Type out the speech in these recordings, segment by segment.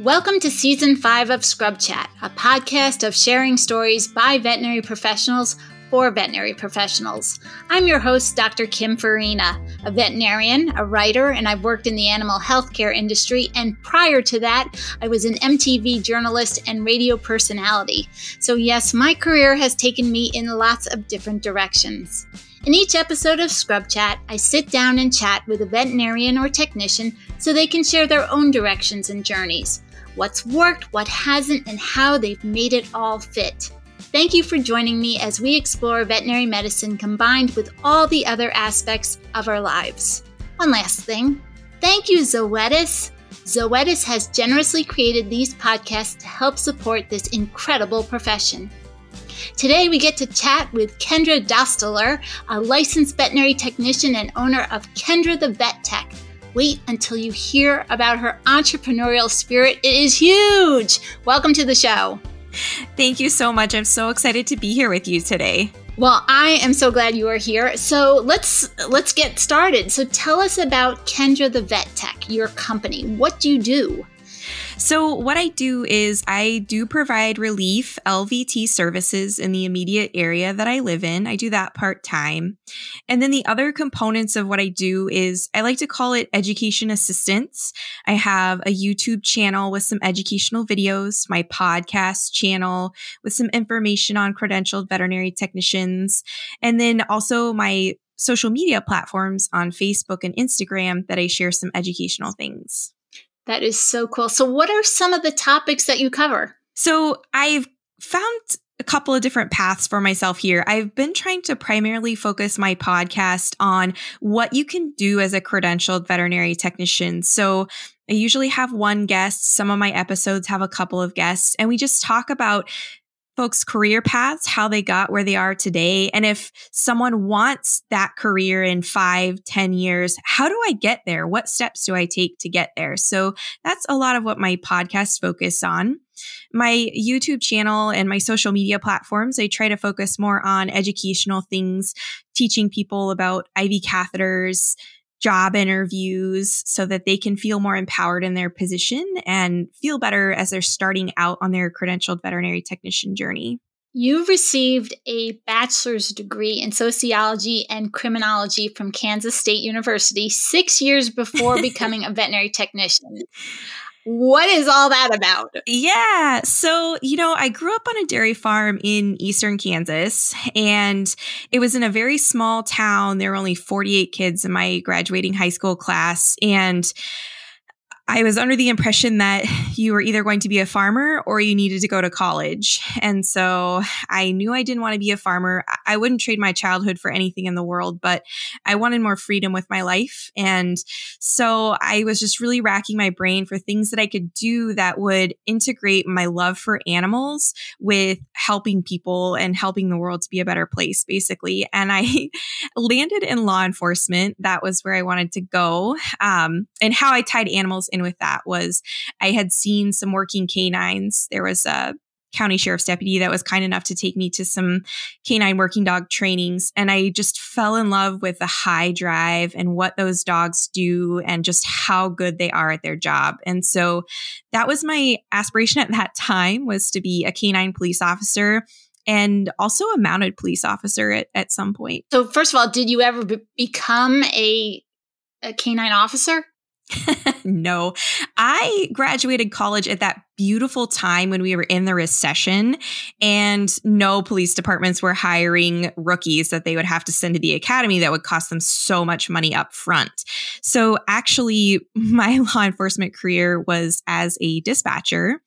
Welcome to season five of Scrub Chat, a podcast of sharing stories by veterinary professionals for veterinary professionals. I'm your host, Dr. Kim Farina, a veterinarian, a writer, and I've worked in the animal healthcare industry. And prior to that, I was an MTV journalist and radio personality. So, yes, my career has taken me in lots of different directions. In each episode of Scrub Chat, I sit down and chat with a veterinarian or technician so they can share their own directions and journeys what's worked, what hasn't, and how they've made it all fit. Thank you for joining me as we explore veterinary medicine combined with all the other aspects of our lives. One last thing thank you, Zoetis. Zoetis has generously created these podcasts to help support this incredible profession. Today, we get to chat with Kendra Dosteler, a licensed veterinary technician and owner of Kendra the Vet Tech. Wait until you hear about her entrepreneurial spirit. It is huge. Welcome to the show. Thank you so much. I'm so excited to be here with you today. Well, I am so glad you are here. So let's let's get started. So tell us about Kendra the Vet Tech, your company. What do you do? So, what I do is I do provide relief LVT services in the immediate area that I live in. I do that part time. And then the other components of what I do is I like to call it education assistance. I have a YouTube channel with some educational videos, my podcast channel with some information on credentialed veterinary technicians, and then also my social media platforms on Facebook and Instagram that I share some educational things. That is so cool. So, what are some of the topics that you cover? So, I've found a couple of different paths for myself here. I've been trying to primarily focus my podcast on what you can do as a credentialed veterinary technician. So, I usually have one guest. Some of my episodes have a couple of guests, and we just talk about folks' career paths, how they got where they are today. And if someone wants that career in five, ten years, how do I get there? What steps do I take to get there? So that's a lot of what my podcast focus on. My YouTube channel and my social media platforms, I try to focus more on educational things, teaching people about IV catheters, job interviews so that they can feel more empowered in their position and feel better as they're starting out on their credentialed veterinary technician journey. You received a bachelor's degree in sociology and criminology from Kansas State University six years before becoming a veterinary technician. What is all that about? Yeah. So, you know, I grew up on a dairy farm in eastern Kansas, and it was in a very small town. There were only 48 kids in my graduating high school class. And I was under the impression that you were either going to be a farmer or you needed to go to college. And so I knew I didn't want to be a farmer. I wouldn't trade my childhood for anything in the world, but I wanted more freedom with my life. And so I was just really racking my brain for things that I could do that would integrate my love for animals with helping people and helping the world to be a better place, basically. And I landed in law enforcement. That was where I wanted to go. Um, and how I tied animals in with that was I had seen some working canines. There was a county sheriff's deputy that was kind enough to take me to some canine working dog trainings. And I just fell in love with the high drive and what those dogs do and just how good they are at their job. And so that was my aspiration at that time was to be a canine police officer and also a mounted police officer at, at some point. So first of all, did you ever be- become a, a canine officer? no, I graduated college at that beautiful time when we were in the recession and no police departments were hiring rookies that they would have to send to the academy that would cost them so much money up front. So actually, my law enforcement career was as a dispatcher,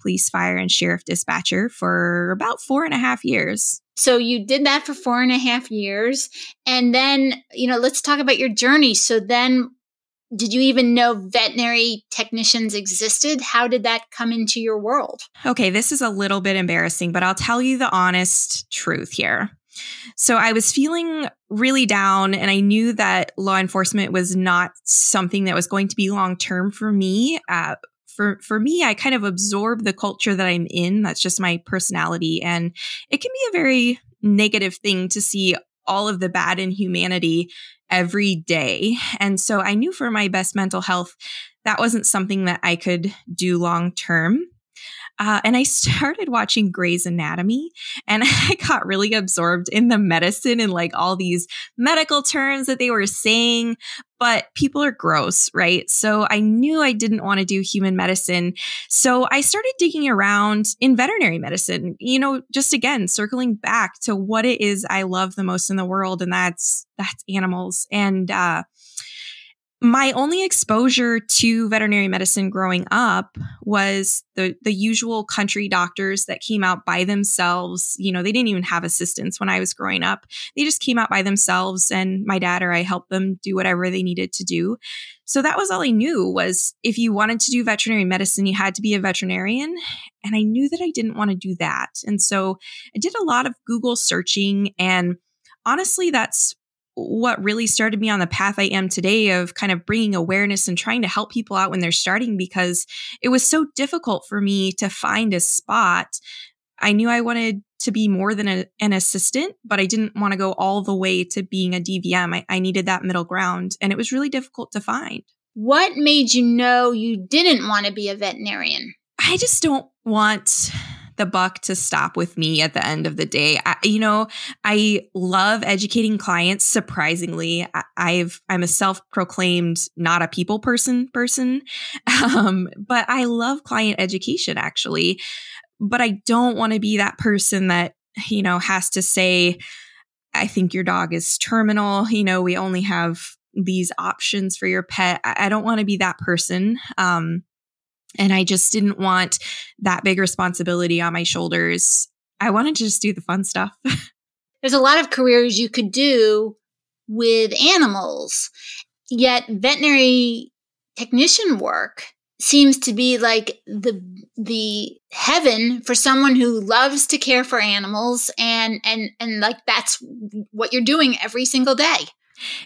police, fire, and sheriff dispatcher for about four and a half years. So you did that for four and a half years. And then, you know, let's talk about your journey. So then did you even know veterinary technicians existed? How did that come into your world? Okay, this is a little bit embarrassing, but I'll tell you the honest truth here. So I was feeling really down, and I knew that law enforcement was not something that was going to be long term for me. Uh, for for me, I kind of absorb the culture that I'm in. That's just my personality, and it can be a very negative thing to see all of the bad in humanity every day. And so I knew for my best mental health that wasn't something that I could do long term. Uh, and I started watching Grey's Anatomy and I got really absorbed in the medicine and like all these medical terms that they were saying. But people are gross, right? So I knew I didn't want to do human medicine. So I started digging around in veterinary medicine, you know, just again, circling back to what it is I love the most in the world. And that's, that's animals. And, uh, my only exposure to veterinary medicine growing up was the the usual country doctors that came out by themselves. You know, they didn't even have assistants when I was growing up. They just came out by themselves and my dad or I helped them do whatever they needed to do. So that was all I knew was if you wanted to do veterinary medicine, you had to be a veterinarian. And I knew that I didn't want to do that. And so I did a lot of Google searching and honestly that's what really started me on the path I am today of kind of bringing awareness and trying to help people out when they're starting because it was so difficult for me to find a spot. I knew I wanted to be more than a, an assistant, but I didn't want to go all the way to being a DVM. I, I needed that middle ground, and it was really difficult to find. What made you know you didn't want to be a veterinarian? I just don't want the buck to stop with me at the end of the day. I, you know, I love educating clients. Surprisingly, I, have I'm a self-proclaimed not a people person person, um, but I love client education actually. But I don't want to be that person that you know has to say, "I think your dog is terminal." You know, we only have these options for your pet. I, I don't want to be that person. Um, and I just didn't want that big responsibility on my shoulders. I wanted to just do the fun stuff. There's a lot of careers you could do with animals, yet veterinary technician work seems to be like the the heaven for someone who loves to care for animals and and and like that's what you're doing every single day.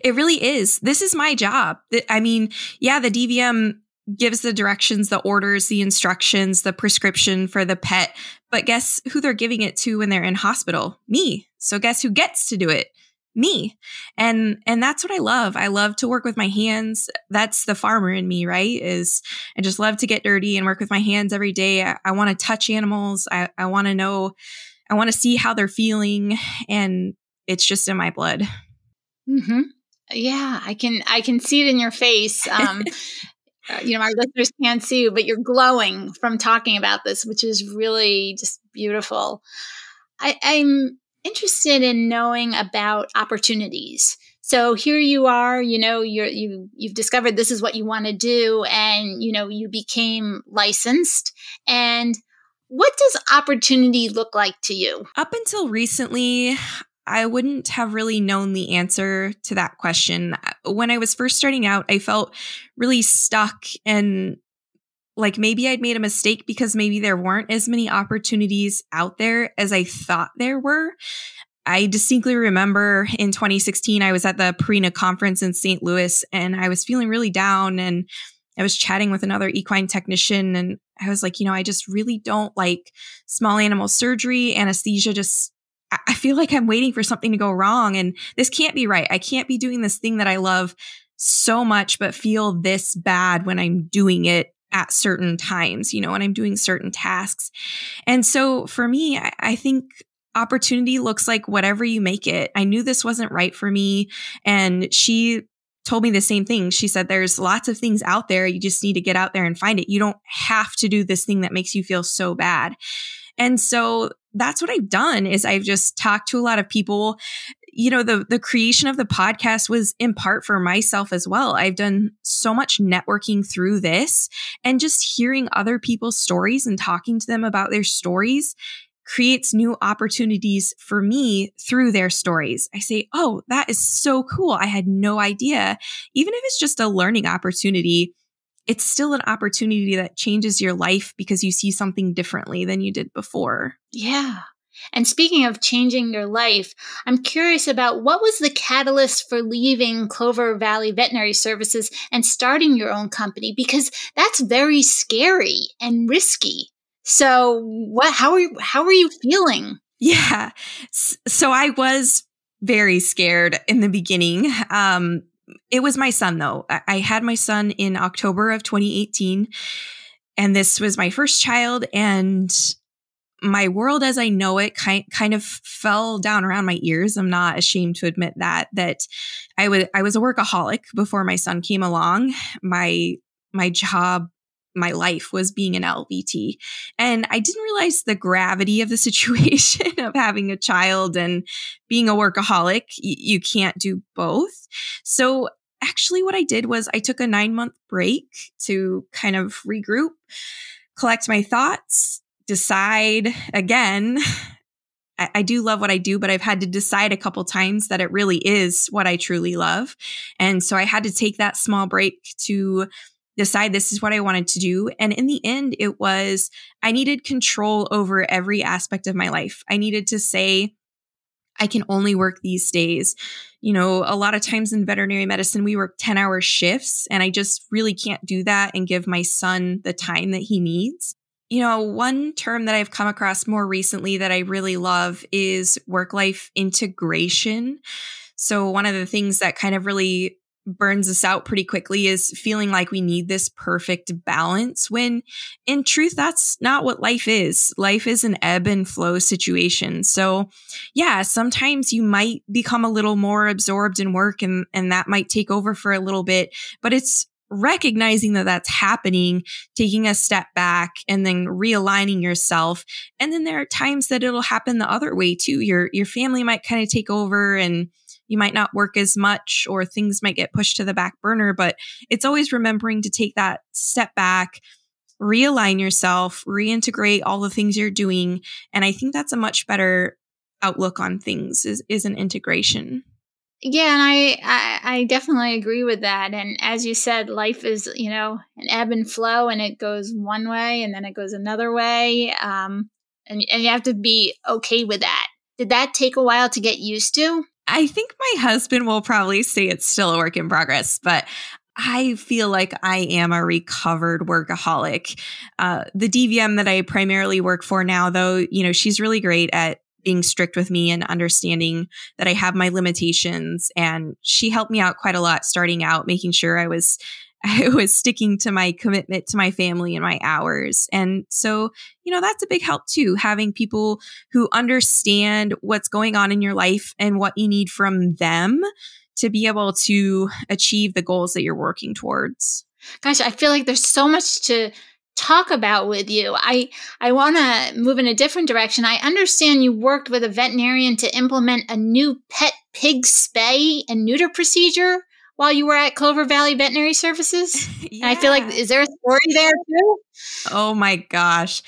It really is. This is my job. I mean, yeah, the DVM gives the directions, the orders, the instructions, the prescription for the pet. But guess who they're giving it to when they're in hospital? Me. So guess who gets to do it? Me. And and that's what I love. I love to work with my hands. That's the farmer in me, right? Is I just love to get dirty and work with my hands every day. I, I want to touch animals. I, I want to know, I want to see how they're feeling. And it's just in my blood. Mm-hmm. Yeah, I can I can see it in your face. Um, uh, you know, our listeners can't see you, but you're glowing from talking about this, which is really just beautiful. I, I'm interested in knowing about opportunities. So here you are, you know, you're, you, you've discovered this is what you want to do and, you know, you became licensed and what does opportunity look like to you? Up until recently, I wouldn't have really known the answer to that question. When I was first starting out, I felt really stuck and like maybe I'd made a mistake because maybe there weren't as many opportunities out there as I thought there were. I distinctly remember in 2016, I was at the Purina conference in St. Louis and I was feeling really down and I was chatting with another equine technician and I was like, you know, I just really don't like small animal surgery. Anesthesia just I feel like I'm waiting for something to go wrong and this can't be right. I can't be doing this thing that I love so much, but feel this bad when I'm doing it at certain times, you know, when I'm doing certain tasks. And so for me, I, I think opportunity looks like whatever you make it. I knew this wasn't right for me. And she told me the same thing. She said, There's lots of things out there. You just need to get out there and find it. You don't have to do this thing that makes you feel so bad. And so that's what I've done is I've just talked to a lot of people. You know, the the creation of the podcast was in part for myself as well. I've done so much networking through this and just hearing other people's stories and talking to them about their stories creates new opportunities for me through their stories. I say, "Oh, that is so cool. I had no idea." Even if it's just a learning opportunity, it's still an opportunity that changes your life because you see something differently than you did before. Yeah. And speaking of changing your life, I'm curious about what was the catalyst for leaving Clover Valley Veterinary Services and starting your own company because that's very scary and risky. So, what how are you how are you feeling? Yeah. So I was very scared in the beginning. Um it was my son though. I, had my son in October of 2018 and this was my first child and my world as I know it kind kind of fell down around my ears. I'm not ashamed to admit that that I was I was a workaholic before my son came along. My my job my life was being an LVT. And I didn't realize the gravity of the situation of having a child and being a workaholic. Y- you can't do both. So actually what I did was I took a 9-month break to kind of regroup, collect my thoughts, decide again I, do love what I do, but I've had to decide a couple times that it really is what I truly love. And so I had to take that small break to decide this is what I wanted to do. And in the end, it was I needed control over every aspect of my life. I needed to say, I can only work these days. You know, a lot of times in veterinary medicine, we work 10 hour shifts, and I just really can't do that and give my son the time that he needs. You know, one term that I've come across more recently that I really love is work life integration. So, one of the things that kind of really burns us out pretty quickly is feeling like we need this perfect balance when in truth that's not what life is life is an ebb and flow situation so yeah sometimes you might become a little more absorbed in work and and that might take over for a little bit but it's recognizing that that's happening, taking a step back and then realigning yourself. And then there are times that it'll happen the other way too. Your your family might kind of take over and you might not work as much or things might get pushed to the back burner, but it's always remembering to take that step back, realign yourself, reintegrate all the things you're doing, and I think that's a much better outlook on things is is an integration. Yeah, and I, I, I definitely agree with that. And as you said, life is you know an ebb and flow, and it goes one way and then it goes another way. Um, and and you have to be okay with that. Did that take a while to get used to? I think my husband will probably say it's still a work in progress, but I feel like I am a recovered workaholic. Uh, the DVM that I primarily work for now, though, you know, she's really great at being strict with me and understanding that I have my limitations. And she helped me out quite a lot starting out, making sure I was I was sticking to my commitment to my family and my hours. And so, you know, that's a big help too, having people who understand what's going on in your life and what you need from them to be able to achieve the goals that you're working towards. Gosh, I feel like there's so much to talk about with you. I I want to move in a different direction. I understand you worked with a veterinarian to implement a new pet pig spay and neuter procedure while you were at Clover Valley Veterinary Services. yeah. I feel like is there a story there too? Oh my gosh.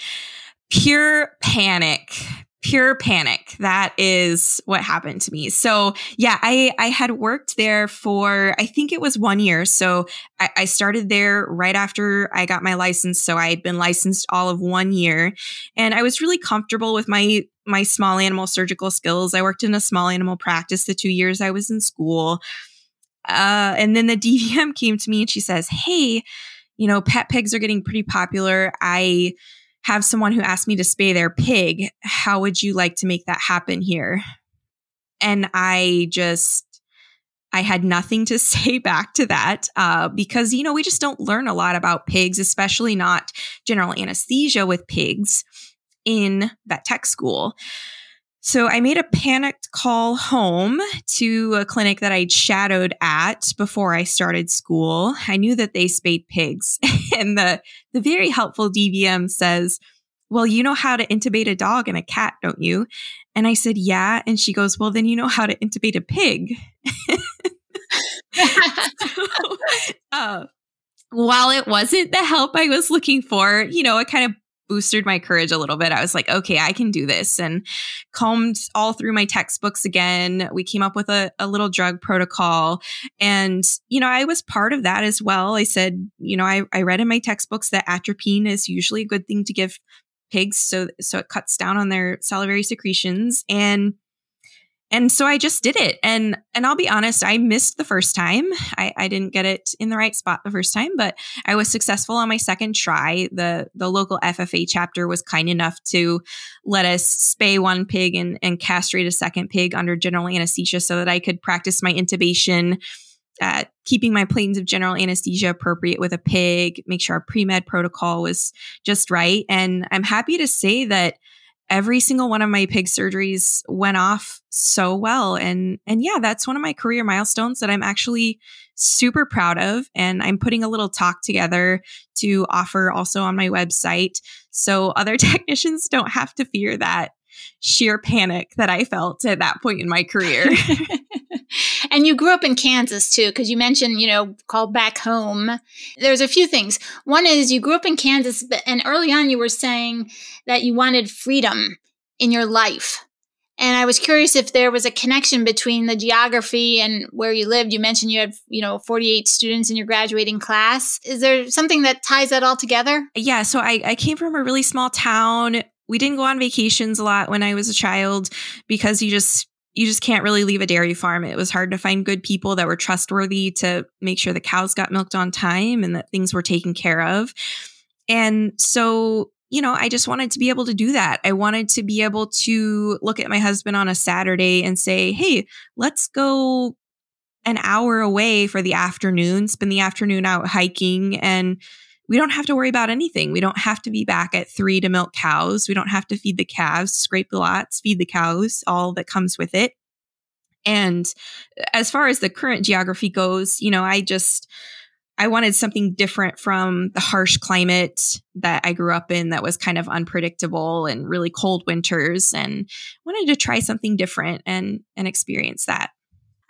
Pure panic pure panic. That is what happened to me. So yeah, I, I had worked there for, I think it was one year. So I, I started there right after I got my license. So I had been licensed all of one year and I was really comfortable with my, my small animal surgical skills. I worked in a small animal practice the two years I was in school. Uh, and then the DVM came to me and she says, Hey, you know, pet pigs are getting pretty popular. I, have someone who asked me to spay their pig. How would you like to make that happen here? And I just, I had nothing to say back to that uh, because, you know, we just don't learn a lot about pigs, especially not general anesthesia with pigs in vet tech school. So I made a panicked call home to a clinic that I'd shadowed at before I started school. I knew that they spayed pigs. and the, the very helpful DVM says, Well, you know how to intubate a dog and a cat, don't you? And I said, Yeah. And she goes, Well, then you know how to intubate a pig. so, uh, while it wasn't the help I was looking for, you know, it kind of boosted my courage a little bit. I was like, okay, I can do this and combed all through my textbooks again. We came up with a, a little drug protocol. And, you know, I was part of that as well. I said, you know, I, I read in my textbooks that atropine is usually a good thing to give pigs so so it cuts down on their salivary secretions. And and so I just did it. And and I'll be honest, I missed the first time. I, I didn't get it in the right spot the first time, but I was successful on my second try. The the local FFA chapter was kind enough to let us spay one pig and, and castrate a second pig under general anesthesia so that I could practice my intubation uh, keeping my planes of general anesthesia appropriate with a pig, make sure our pre med protocol was just right. And I'm happy to say that every single one of my pig surgeries went off so well. And and yeah that's one of my career milestones that i'm actually super proud of. And i'm putting a little talk together to offer also on my website. So other technicians don't have to fear that sheer panic that i felt at that point in my career and you grew up in Kansas too, because you mentioned, you know, called back home. There's a few things. One is you grew up in Kansas, and early on you were saying that you wanted freedom in your life. And I was curious if there was a connection between the geography and where you lived. You mentioned you had, you know, 48 students in your graduating class. Is there something that ties that all together? Yeah. So I, I came from a really small town. We didn't go on vacations a lot when I was a child because you just you just can't really leave a dairy farm. It was hard to find good people that were trustworthy to make sure the cows got milked on time and that things were taken care of. And so, you know, I just wanted to be able to do that. I wanted to be able to look at my husband on a Saturday and say, hey, let's go an hour away for the afternoon, spend the afternoon out hiking and we don't have to worry about anything. We don't have to be back at three to milk cows. We don't have to feed the calves, scrape the lots, feed the cows, all that comes with it. And as far as the current geography goes, you know, I just, I wanted something different from the harsh climate that I grew up in that was kind of unpredictable and really cold winters and wanted to try something different and and experience that.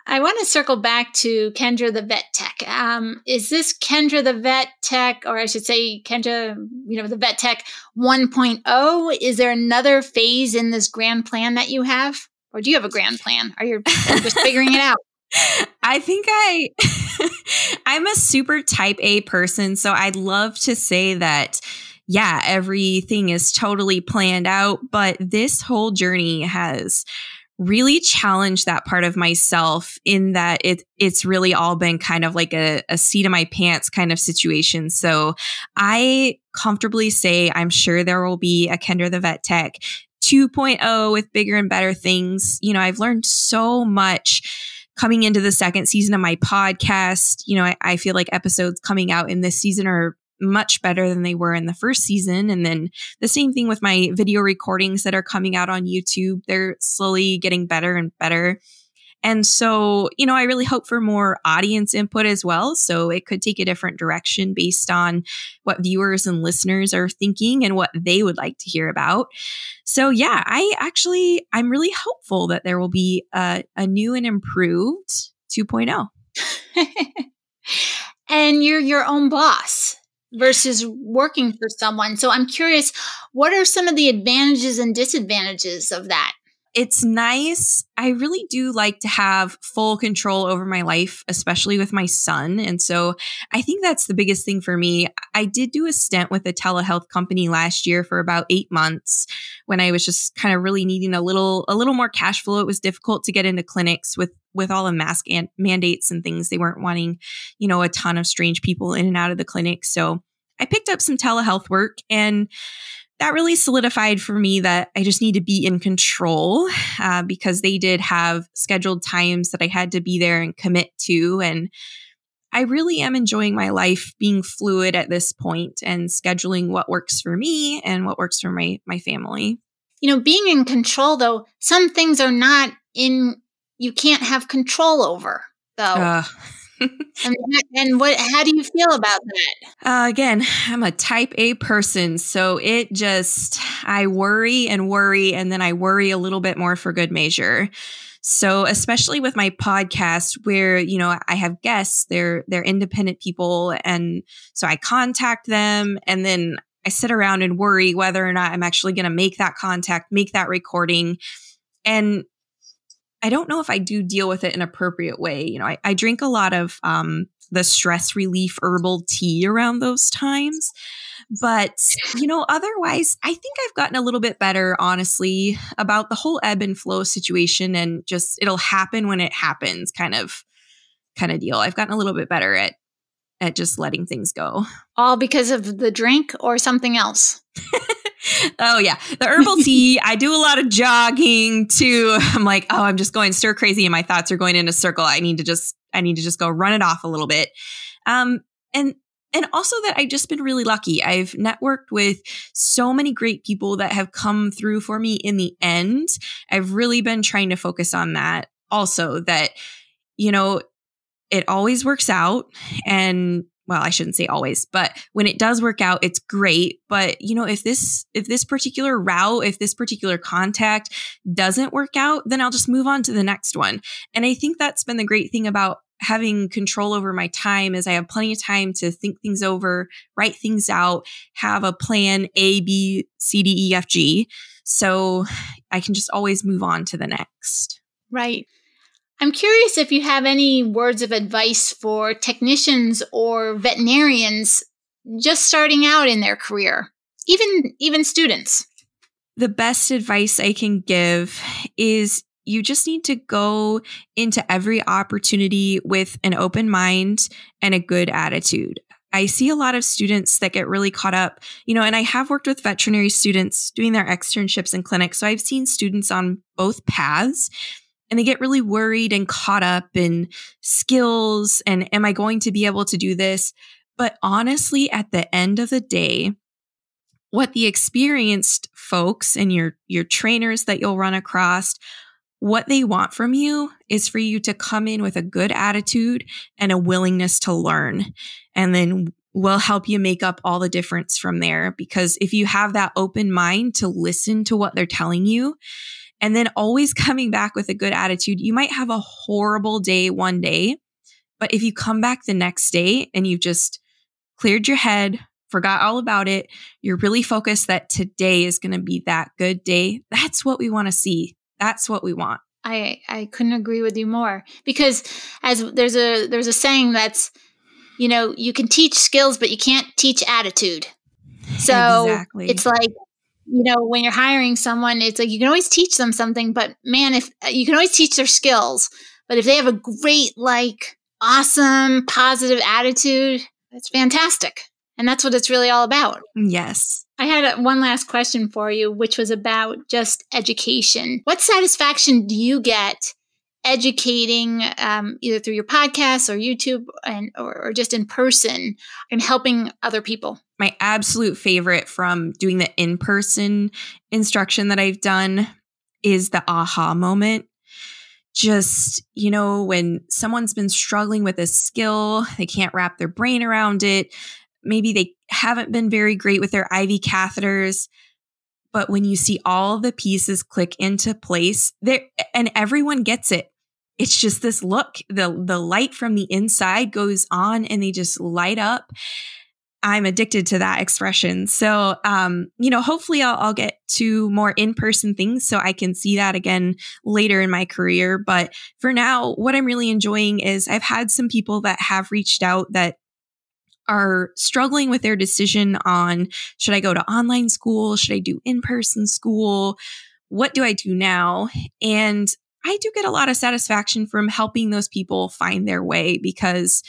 I want to circle back to Kendra the vet tech. Um, is this Kendra the vet tech, or I should say Kendra, you know, the vet tech 1.0? Is there another phase in this grand plan that you have? Or do you have a grand plan? Are you just figuring it out? I think I I'm a super type A person, so I'd love to say that yeah, everything is totally planned out, but this whole journey has really challenged that part of myself in that it it's really all been kind of like a, a seat of my pants kind of situation. So I comfortably say I'm sure there will be a Kendra the Vet Tech 2.0 with bigger and better things. You know, I've learned so much coming into the second season of my podcast. You know, I, I feel like episodes coming out in this season are much better than they were in the first season. And then the same thing with my video recordings that are coming out on YouTube. They're slowly getting better and better. And so, you know, I really hope for more audience input as well. So it could take a different direction based on what viewers and listeners are thinking and what they would like to hear about. So, yeah, I actually, I'm really hopeful that there will be a, a new and improved 2.0. and you're your own boss versus working for someone. So I'm curious, what are some of the advantages and disadvantages of that? It's nice. I really do like to have full control over my life, especially with my son. And so I think that's the biggest thing for me. I did do a stint with a telehealth company last year for about eight months when I was just kind of really needing a little, a little more cash flow. It was difficult to get into clinics with with all the mask and mandates and things, they weren't wanting, you know, a ton of strange people in and out of the clinic. So I picked up some telehealth work and that really solidified for me that I just need to be in control uh, because they did have scheduled times that I had to be there and commit to. And I really am enjoying my life being fluid at this point and scheduling what works for me and what works for my, my family. You know, being in control, though, some things are not in you can't have control over though. Uh. and, and, what how do you feel about that uh, again i'm a type a person so it just i worry and worry and then i worry a little bit more for good measure so especially with my podcast where you know i have guests they're they're independent people and so i contact them and then i sit around and worry whether or not i'm actually going to make that contact make that recording and I don't know if I do deal with it in an appropriate way. You know, I, I drink a lot of um, the stress relief herbal tea around those times. But, you know, otherwise, I think I've gotten a little bit better, honestly, about the whole ebb and flow situation and just it'll happen when it happens kind of kind of deal. I've gotten a little bit better at at just letting things go. All because of the drink or something else? oh yeah, the herbal tea. I do a lot of jogging too. I'm like, oh, I'm just going stir crazy, and my thoughts are going in a circle. I need to just, I need to just go run it off a little bit. Um, and and also that I've just been really lucky. I've networked with so many great people that have come through for me in the end. I've really been trying to focus on that also that, you know, it always works out and well i shouldn't say always but when it does work out it's great. But you know if this if this particular route if this particular contact doesn't work out then i'll just move on to the next one. And i think that's been the great thing about having control over my time is i have plenty of time to think things over write things out have a plan a b c d e f g. So i can just always move on to the next. Right I'm curious if you have any words of advice for technicians or veterinarians just starting out in their career, even even students. The best advice I can give is you just need to go into every opportunity with an open mind and a good attitude. I see a lot of students that get really caught up, you know, and I have worked with veterinary students doing their externships in clinics. So I've seen students on both paths and they get really worried and caught up in skills and am I going to be able to do this? But honestly, at the end of the day, what the experienced folks and your your trainers that you'll run across what they want from you is for you to come in with a good attitude and a willingness to learn and then we'll help you make up all the difference from there because if you have that open mind to listen to what they're telling you and then always coming back with a good attitude. You might have a horrible day one day, but if you come back the next day and you've just cleared your head, forgot all about it, you're really focused that today is going to be that good day. That's what we want to see. That's what we want. I I couldn't agree with you more because as there's a there's a saying that's you know, you can teach skills but you can't teach attitude. So exactly. it's like you know, when you're hiring someone, it's like you can always teach them something, but man, if uh, you can always teach their skills, but if they have a great, like, awesome, positive attitude, it's fantastic. And that's what it's really all about. Yes. I had one last question for you, which was about just education. What satisfaction do you get educating um, either through your podcast or YouTube and or, or just in person and helping other people? My absolute favorite from doing the in person instruction that I've done is the aha moment. Just, you know, when someone's been struggling with a skill, they can't wrap their brain around it. Maybe they haven't been very great with their IV catheters but when you see all the pieces click into place there and everyone gets it it's just this look the the light from the inside goes on and they just light up. I'm addicted to that expression. So um you know hopefully i'll, I'll get to more in-person things so i can see that again later in my career. But for now what i'm really enjoying is i've had some people that have reached out that are struggling with their decision on should i go to online school? Should i do in-person school? What do I do now? And I do get a lot of satisfaction from helping those people find their way because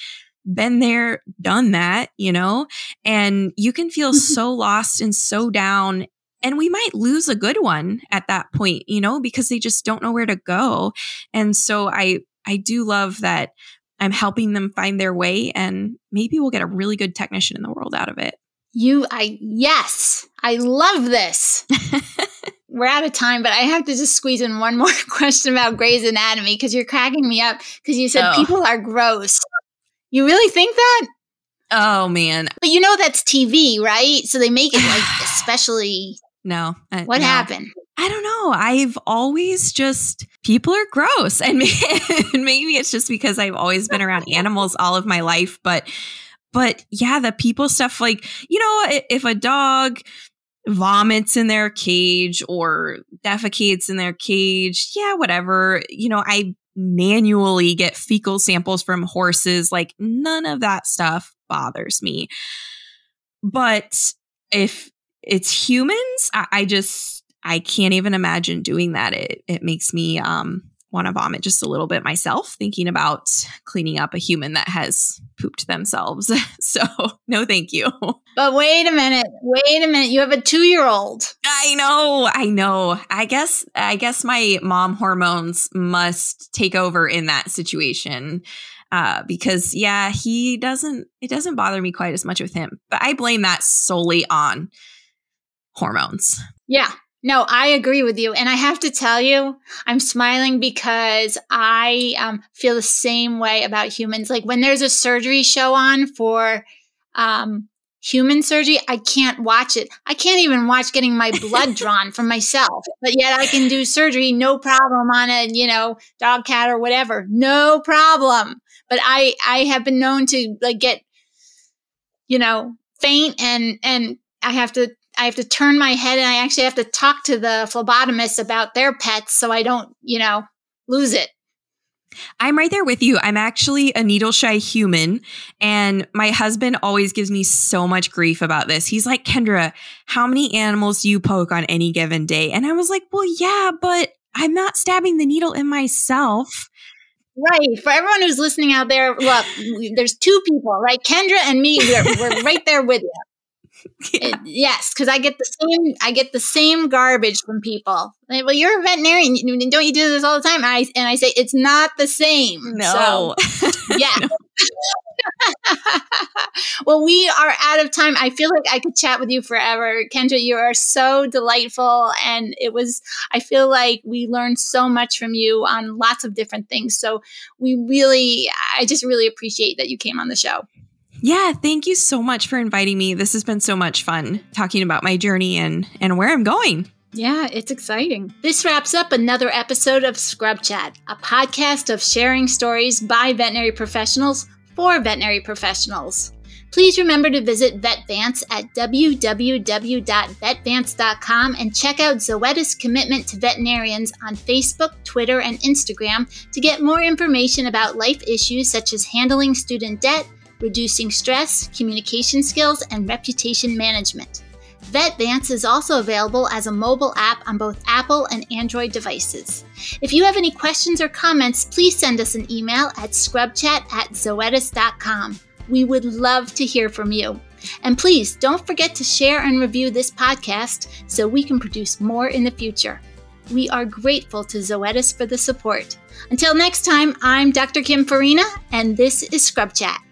been there, done that, you know, and you can feel mm-hmm. so lost and so down. And we might lose a good one at that point, you know, because they just don't know where to go. And so I, I do love that I'm helping them find their way and maybe we'll get a really good technician in the world out of it. You, I, yes, I love this. we're out of time, but I have to just squeeze in one more question about Grey's Anatomy because you're cracking me up because you said oh. people are gross. You really think that? Oh man. But you know that's TV, right? So they make it like especially No. Uh, what no. happened? I don't know. I've always just people are gross and maybe it's just because I've always been around animals all of my life, but but yeah, the people stuff like, you know, if a dog vomits in their cage or defecates in their cage, yeah, whatever. You know, I manually get fecal samples from horses. Like, none of that stuff bothers me. But if it's humans, I, I just, I can't even imagine doing that. It, it makes me, um, want to vomit just a little bit myself thinking about cleaning up a human that has pooped themselves. so, no, thank you. But wait a minute. Wait a minute. You have a 2-year-old. I know. I know. I guess I guess my mom hormones must take over in that situation. uh, because yeah, he doesn't. It doesn't bother me quite as much with him, but I blame that solely on hormones. Yeah. No, I agree with you. And I have to tell you, I'm smiling because I um, feel the same way about humans. Like when there's a surgery show on for um, human surgery, I can't watch it. I can't even watch getting my blood drawn from myself, but yet I can do surgery no problem on a, you know, dog, cat, or whatever. No problem. But I, I have been known to like get, you know, faint and, and I have to I have to turn my head and I actually have to talk to the phlebotomist about their pets so I don't, you know, lose it. I'm right there with you. I'm actually a needle shy human, and my husband always gives me so much grief about this. He's like, Kendra, how many animals do you poke on any given day? And I was like, well, yeah, but I'm not stabbing the needle in myself. Right. For everyone who's listening out there, look, there's two people, right? Kendra and me, we're, we're right there with you. Yeah. It, yes, because I get the same. I get the same garbage from people. Like, well, you're a veterinarian. Don't you do this all the time? And I and I say it's not the same. No. So, yeah. no. well, we are out of time. I feel like I could chat with you forever. Kendra, you are so delightful. And it was, I feel like we learned so much from you on lots of different things. So we really, I just really appreciate that you came on the show. Yeah, thank you so much for inviting me. This has been so much fun talking about my journey and and where I'm going. Yeah, it's exciting. This wraps up another episode of Scrub Chat, a podcast of sharing stories by veterinary professionals for veterinary professionals. Please remember to visit VetVance at www.vetvance.com and check out Zoetis' commitment to veterinarians on Facebook, Twitter, and Instagram to get more information about life issues such as handling student debt reducing stress, communication skills, and reputation management. VetVance is also available as a mobile app on both Apple and Android devices. If you have any questions or comments, please send us an email at scrubchat at zoetis.com. We would love to hear from you. And please don't forget to share and review this podcast so we can produce more in the future. We are grateful to Zoetis for the support. Until next time, I'm Dr. Kim Farina, and this is Scrub Chat.